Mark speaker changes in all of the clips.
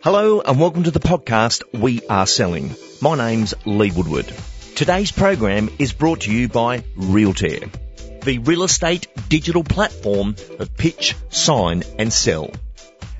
Speaker 1: Hello and welcome to the podcast We Are Selling. My name's Lee Woodward. Today's program is brought to you by Realtair, the real estate digital platform of pitch, sign and sell.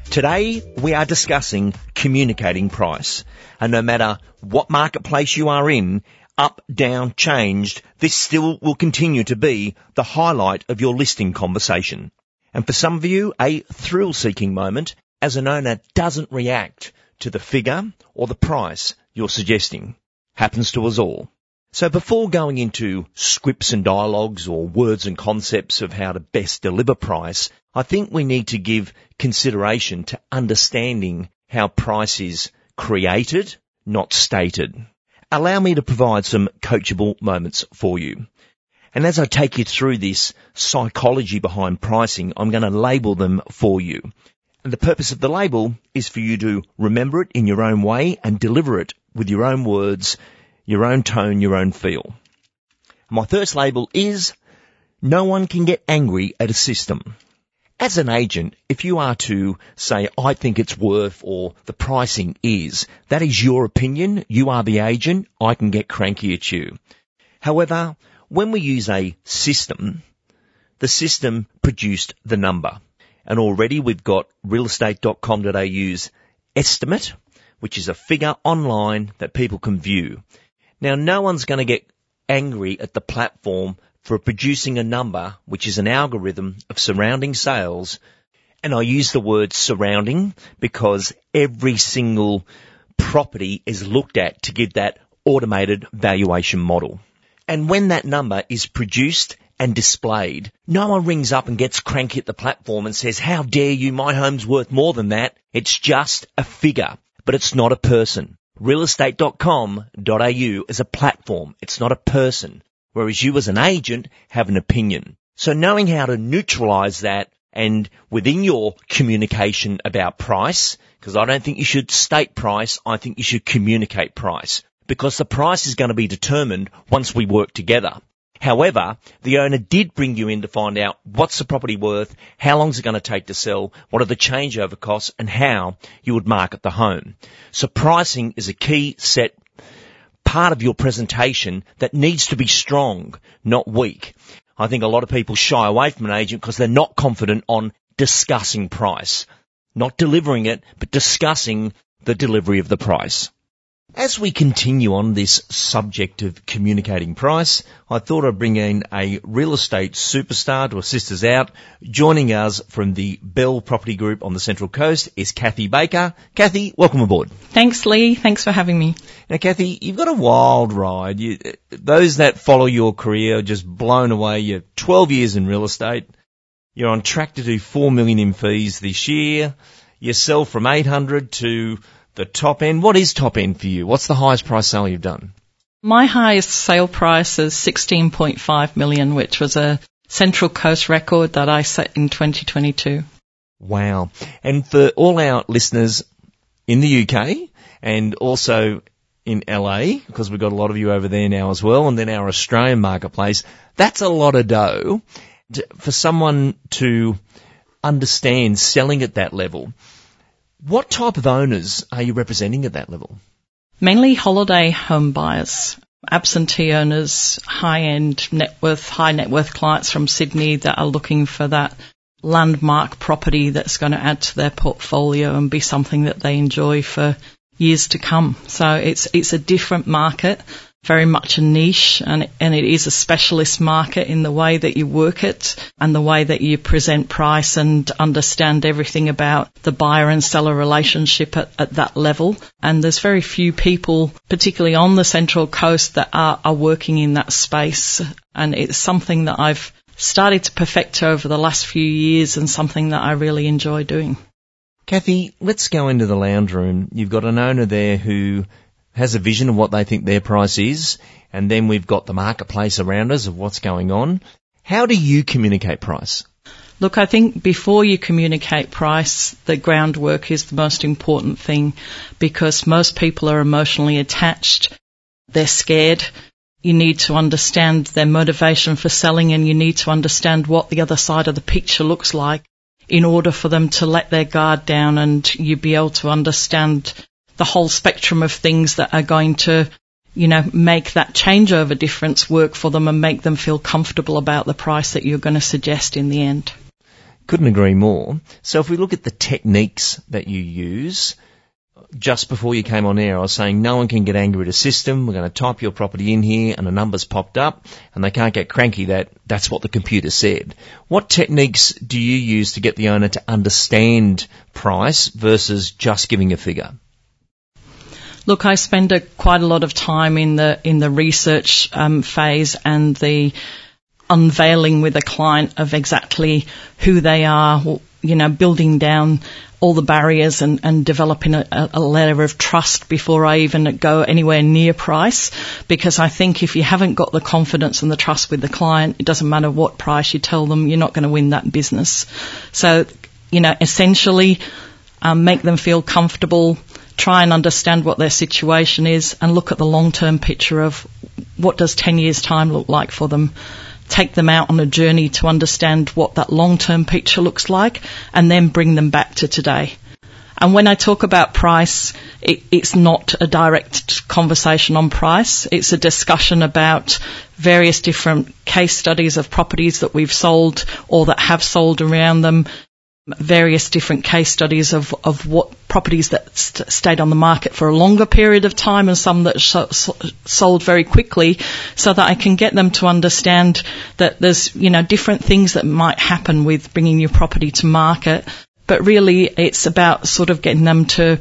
Speaker 1: Today we are discussing communicating price and no matter what marketplace you are in, up, down, changed, this still will continue to be the highlight of your listing conversation. And for some of you, a thrill-seeking moment as an owner doesn't react to the figure or the price you're suggesting. Happens to us all. So before going into scripts and dialogues or words and concepts of how to best deliver price, I think we need to give consideration to understanding how price is created, not stated. Allow me to provide some coachable moments for you. And as I take you through this psychology behind pricing, I'm going to label them for you. And the purpose of the label is for you to remember it in your own way and deliver it with your own words, your own tone, your own feel. My first label is no one can get angry at a system. As an agent, if you are to say, I think it's worth or the pricing is, that is your opinion. You are the agent. I can get cranky at you. However, when we use a system, the system produced the number. And already we've got realestate.com.au's estimate, which is a figure online that people can view. Now no one's going to get angry at the platform for producing a number, which is an algorithm of surrounding sales. And I use the word surrounding because every single property is looked at to give that automated valuation model. And when that number is produced and displayed, no one rings up and gets cranky at the platform and says, how dare you, my home's worth more than that. It's just a figure, but it's not a person. Realestate.com.au is a platform. It's not a person whereas you as an agent have an opinion. So knowing how to neutralize that and within your communication about price, because I don't think you should state price, I think you should communicate price. Because the price is going to be determined once we work together. However, the owner did bring you in to find out what's the property worth, how long is it going to take to sell, what are the changeover costs, and how you would market the home. So pricing is a key set part of your presentation that needs to be strong, not weak. I think a lot of people shy away from an agent because they're not confident on discussing price. Not delivering it, but discussing the delivery of the price. As we continue on this subject of communicating price, I thought I'd bring in a real estate superstar to assist us out. Joining us from the Belle Property Group on the Central Coast is Cathy Baker. Cathy, welcome aboard.
Speaker 2: Thanks, Lee. Thanks for having me.
Speaker 1: Now, Cathy, you've got a wild ride. You, those that follow your career are just blown away. You're 12 years in real estate. You're on track to do 4 million in fees this year. You sell from 800 to the top end. What is top end for you? What's the highest price sale you've done?
Speaker 2: My highest sale price is 16.5 million, which was a Central Coast record that I set in 2022.
Speaker 1: Wow. And for all our listeners in the UK and also in LA, because we've got a lot of you over there now as well, and then our Australian marketplace, that's a lot of dough for someone to understand selling at that level. What type of owners are you representing at that level?
Speaker 2: Mainly holiday home buyers, absentee owners, high-end net worth, high net worth clients from Sydney that are looking for that landmark property that's going to add to their portfolio and be something that they enjoy for years to come. So it's it's a different market very much a niche and, and it is a specialist market in the way that you work it and the way that you present price and understand everything about the buyer and seller relationship at, at that level. And there's very few people, particularly on the Central Coast, that are, are working in that space. And it's something that I've started to perfect over the last few years and something that I really enjoy doing.
Speaker 1: Cathy, let's go into the lounge room. You've got an owner there who has a vision of what they think their price is, and then we've got the marketplace around us of what's going on. How do you communicate price?
Speaker 2: Look, I think before you communicate price, the groundwork is the most important thing because most people are emotionally attached. They're scared. You need to understand their motivation for selling and you need to understand what the other side of the picture looks like in order for them to let their guard down and you be able to understand the whole spectrum of things that are going to, you know, make that changeover difference work for them and make them feel comfortable about the price that you're going to suggest in the end.
Speaker 1: Couldn't agree more. So if we look at the techniques that you use, just before you came on air, I was saying no one can get angry at a system. We're going to type your property in here and a number's popped up and they can't get cranky that that's what the computer said. What techniques do you use to get the owner to understand price versus just giving a figure?
Speaker 2: Look, I spend a, quite a lot of time in the in the research um, phase and the unveiling with a client of exactly who they are, you know, building down all the barriers and, and developing a, a letter of trust before I even go anywhere near price. Because I think if you haven't got the confidence and the trust with the client, it doesn't matter what price you tell them, you're not going to win that business. So, you know, essentially, um, make them feel comfortable, try and understand what their situation is, and look at the long-term picture of what does 10 years time look like for them take them out on a journey to understand what that long-term picture looks like and then bring them back to today. And when I talk about price, it, it's not a direct conversation on price. It's a discussion about various different case studies of properties that we've sold or that have sold around them various different case studies of, of what properties that st- stayed on the market for a longer period of time and some that sold very quickly so that I can get them to understand that there's, you know, different things that might happen with bringing your property to market. But really it's about sort of getting them to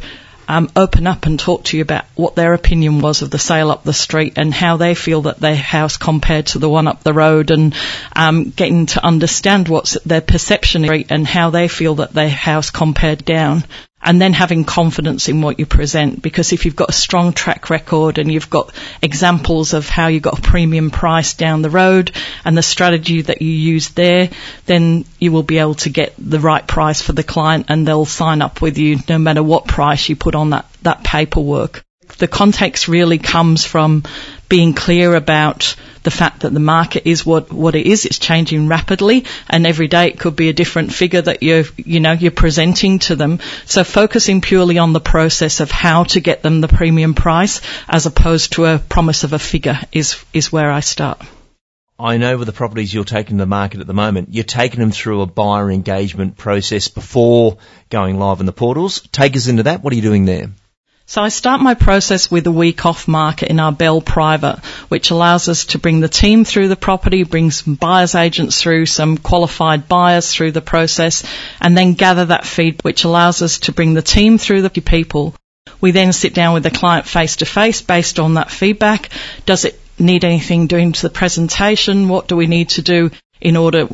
Speaker 2: um, open up and talk to you about what their opinion was of the sale up the street and how they feel that their house compared to the one up the road and um, getting to understand what's their perception and how they feel that their house compared down and then having confidence in what you present because if you've got a strong track record and you've got examples of how you got a premium price down the road and the strategy that you used there, then you will be able to get the right price for the client and they'll sign up with you no matter what price you put on that, that paperwork. The context really comes from being clear about the fact that the market is what, what it is. It's changing rapidly and every day it could be a different figure that you're, you know, you're presenting to them. So focusing purely on the process of how to get them the premium price as opposed to a promise of a figure is, is where I start.
Speaker 1: I know with the properties you're taking to the market at the moment, you're taking them through a buyer engagement process before going live in the portals. Take us into that. What are you doing there?
Speaker 2: So I start my process with a week off market in our Belle Private, which allows us to bring the team through the property, bring some buyers agents through, some qualified buyers through the process, and then gather that feed, which allows us to bring the team through the people. We then sit down with the client face to face based on that feedback. Does it need anything doing to the presentation? What do we need to do in order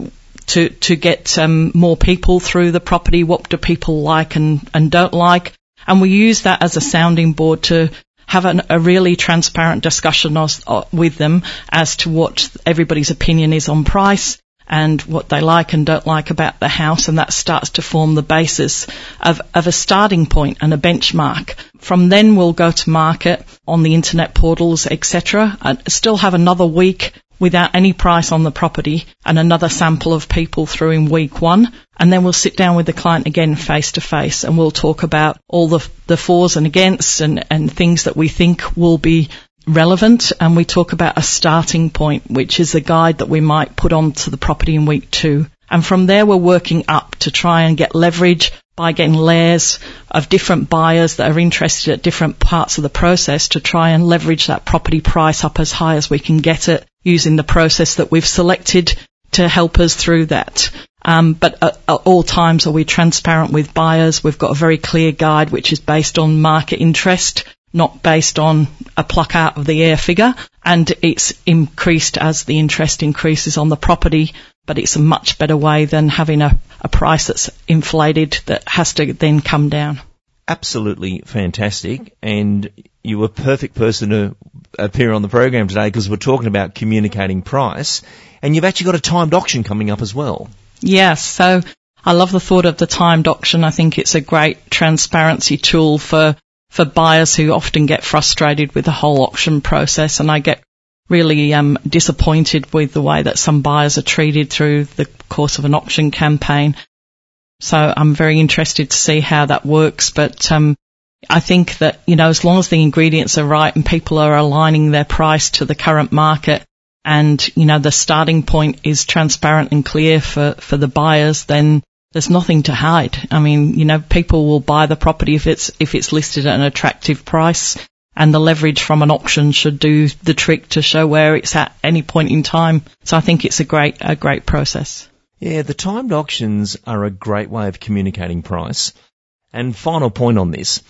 Speaker 2: to to get um, more people through the property? What do people like and, and don't like? And we use that as a sounding board to have an, a really transparent discussion os, uh, with them as to what everybody's opinion is on price and what they like and don't like about the house and that starts to form the basis of, of a starting point and a benchmark. From then we'll go to market on the internet portals, etc. and still have another week without any price on the property and another sample of people through in week one. And then we'll sit down with the client again face to face and we'll talk about all the, the fors and against and, and things that we think will be relevant and we talk about a starting point, which is a guide that we might put onto the property in week two. And from there we're working up to try and get leverage by getting layers of different buyers that are interested at different parts of the process to try and leverage that property price up as high as we can get it using the process that we've selected to help us through that. Um, but at, at, all times are we transparent with buyers. We've got a very clear guide which is based on market interest, not based on a pluck out of the air figure. And it's increased as the interest increases on the property, but it's a much better way than having a, a price that's inflated that has to then come down.
Speaker 1: Absolutely fantastic. And you were a perfect person to appear on the program today because we're talking about communicating price. And you've actually got a timed auction coming up as well.
Speaker 2: Yes. So I love the thought of the timed auction. I think it's a great transparency tool for, for buyers who often get frustrated with the whole auction process. And I get really um, disappointed with the way that some buyers are treated through the course of an auction campaign. So I'm very interested to see how that works. But um, I think that you know, as long as the ingredients are right and people are aligning their price to the current market, and you know the starting point is transparent and clear for for the buyers, then there's nothing to hide. I mean, you know, people will buy the property if it's if it's listed at an attractive price, and the leverage from an auction should do the trick to show where it's at any point in time. So I think it's a great a great process.
Speaker 1: Yeah, the timed auctions are a great way of communicating price. And final point on this,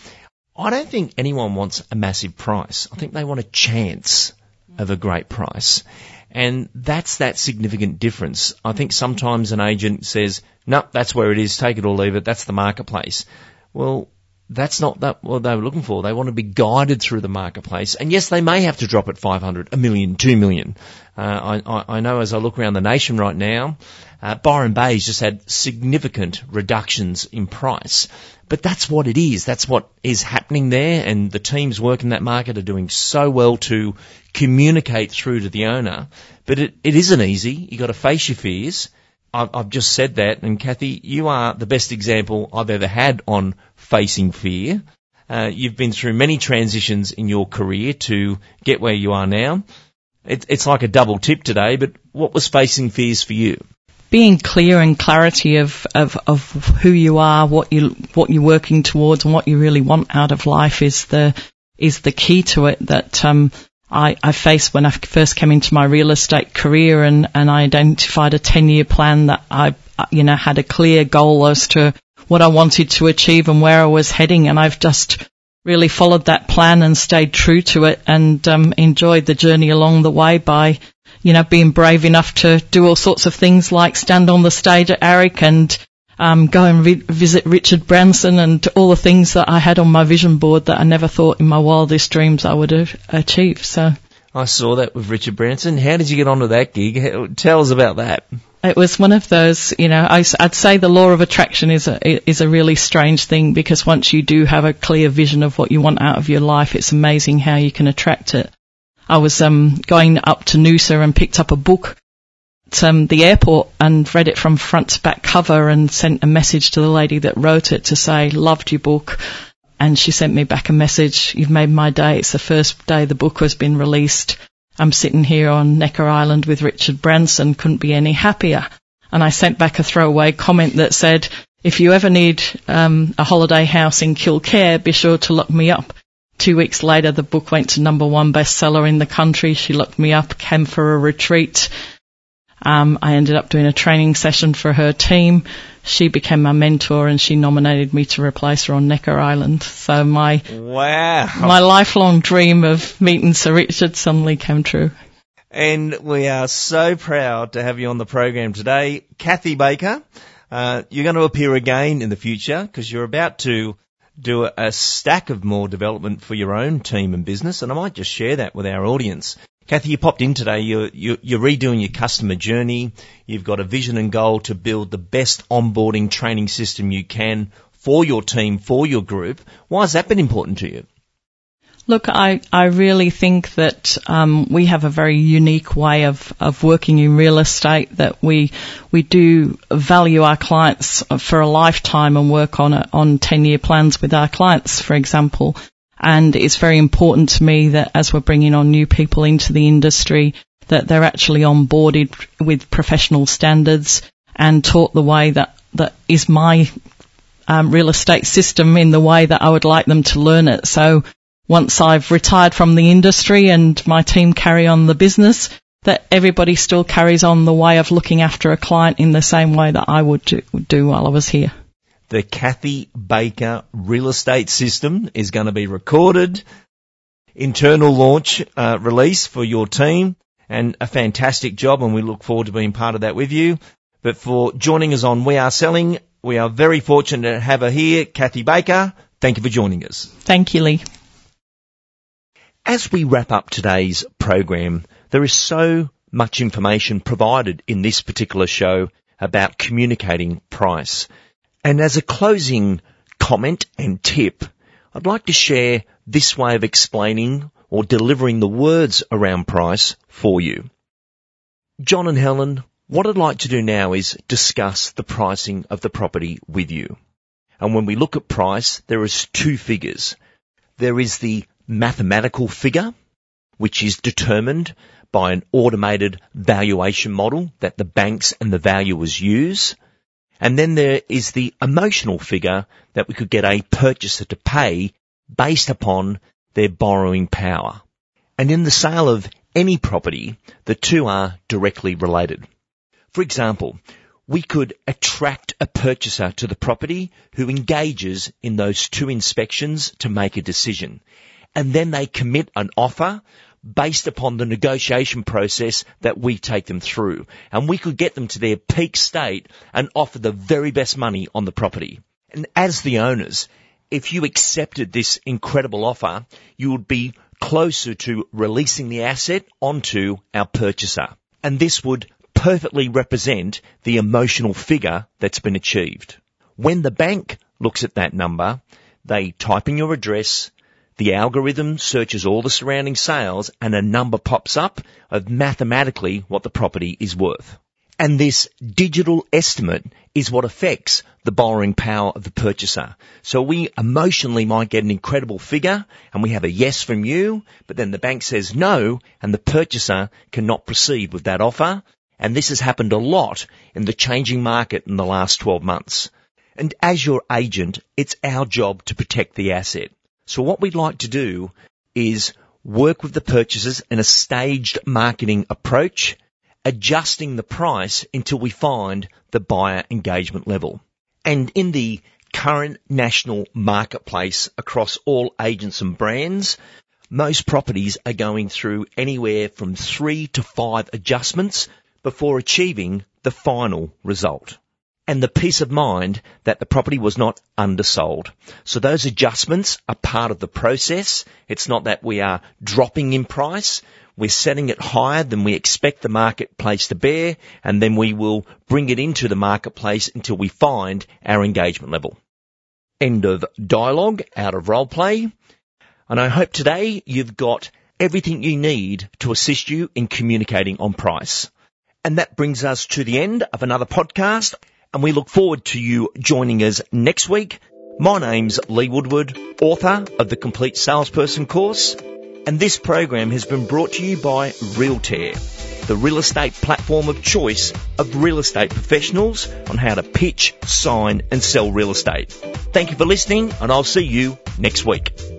Speaker 1: I don't think anyone wants a massive price. I think they want a chance of a great price. And that's that significant difference. I think sometimes an agent says, no, that's where it is, take it or leave it, that's the marketplace. Well, that's not that what they were looking for. They want to be guided through the marketplace. And yes, they may have to drop at 500, a million, two million. Uh, I, I, know as I look around the nation right now, uh, Byron Bay's just had significant reductions in price. But that's what it is. That's what is happening there. And the teams working that market are doing so well to communicate through to the owner. But it, it isn't easy. You've got to face your fears. I've, I've just said that. And Cathy, you are the best example I've ever had on facing fear. Uh, you've been through many transitions in your career to get where you are now. It, it's like a double tip today, but what was facing fears for you?
Speaker 2: being clear and clarity of, of, of who you are, what you what you're working towards, and what you really want out of life is the is the key to it. That um, I, I faced when I first came into my real estate career, and, and I identified a ten year plan that I you know had a clear goal as to what I wanted to achieve and where I was heading, and I've just really followed that plan and stayed true to it, and um, enjoyed the journey along the way by you know, being brave enough to do all sorts of things like stand on the stage at AREC and um, go and vi- visit Richard Branson and all the things that I had on my vision board that I never thought in my wildest dreams I would have achieved. So
Speaker 1: I saw that with Richard Branson. How did you get onto that gig? Tell us about that.
Speaker 2: It was one of those, you know, I, would say the law of attraction is a, is a really strange thing because once you do have a clear vision of what you want out of your life, it's amazing how you can attract it. I was um, going up to Noosa and picked up a book at um, the airport and read it from front to back cover and sent a message to the lady that wrote it to say, loved your book. And she sent me back a message, you've made my day. It's the first day the book has been released. I'm sitting here on Necker Island with Richard Branson, couldn't be any happier. And I sent back a throwaway comment that said, if you ever need um, a holiday house in Kilcare, be sure to look me up. Two weeks later, the book went to number one bestseller in the country. She looked me up, came for a retreat. Um, I ended up doing a training session for her team. She became my mentor and she nominated me to replace her on Necker Island. So my
Speaker 1: wow,
Speaker 2: my lifelong dream of meeting Sir Richard suddenly came true.
Speaker 1: And we are so proud to have you on the program today, Cathy Baker. Uh, you're going to appear again in the future because you're about to do a, a stack of more development for your own team and business, and I might just share that with our audience. Cathy, you popped in today. You're, you're, you're, redoing your customer journey. You've got a vision and goal to build the best onboarding training system you can for your team, for your group. Why has that been important to you?
Speaker 2: Look, I, I really think that um, we have a very unique way of, of working in real estate that we we do value our clients for a lifetime and work on a, on 10 year plans with our clients, for example. And it's very important to me that as we're bringing on new people into the industry, that they're actually onboarded with professional standards and taught the way that, that is my um, real estate system in the way that I would like them to learn it. So once I've retired from the industry and my team carry on the business, that everybody still carries on the way of looking after a client in the same way that I would do, do while I was here.
Speaker 1: The Cathy Baker real estate system is going to be recorded, internal launch uh, release for your team, and a fantastic job, and we look forward to being part of that with you. But for joining us on We Are Selling, we are very fortunate to have her here, Cathy Baker. Thank you for joining us.
Speaker 2: Thank you, Lee.
Speaker 1: As we wrap up today's program, there is so much information provided in this particular show about communicating price. And as a closing comment and tip, I'd like to share this way of explaining or delivering the words around price for you. John and Helen What I'd like to do now is discuss the pricing of the property with you. And when we look at price, there is two figures. There is the mathematical figure, which is determined by an automated valuation model that the banks and the valuers use. And then there is the emotional figure that we could get a purchaser to pay based upon their borrowing power. And in the sale of any property, the two are directly related. For example, we could attract a purchaser to the property who engages in those two inspections to make a decision. And then they commit an offer based upon the negotiation process that we take them through. And we could get them to their peak state and offer the very best money on the property. And as the owners, if you accepted this incredible offer, you would be closer to releasing the asset onto our purchaser. And this would perfectly represent the emotional figure that's been achieved. When the bank looks at that number, they type in your address, the algorithm searches all the surrounding sales and a number pops up of mathematically what the property is worth. And this digital estimate is what affects the borrowing power of the purchaser. So we emotionally might get an incredible figure and we have a yes from you, but then the bank says no and the purchaser cannot proceed with that offer and this has happened a lot in the changing market in the last 12 months. And as your agent, it's our job to protect the asset. So what we'd like to do is work with the purchasers in a staged marketing approach, adjusting the price until we find the buyer engagement level. And in the current national marketplace across all agents and brands, most properties are going through anywhere from three to five adjustments before achieving the final result. And the peace of mind that the property was not undersold. So those adjustments are part of the process. It's not that we are dropping in price. We're setting it higher than we expect the marketplace to bear, and then we will bring it into the marketplace until we find our engagement level. End of dialogue out of role play. And I hope today you've got everything you need to assist you in communicating on price. And that brings us to the end of another podcast. And we look forward to you joining us next week. My name's Lee Woodward, author of the Complete Salesperson course. And this program has been brought to you by Realtair, the real estate platform of choice of real estate professionals on how to pitch, sign and sell real estate. Thank you for listening and I'll see you next week.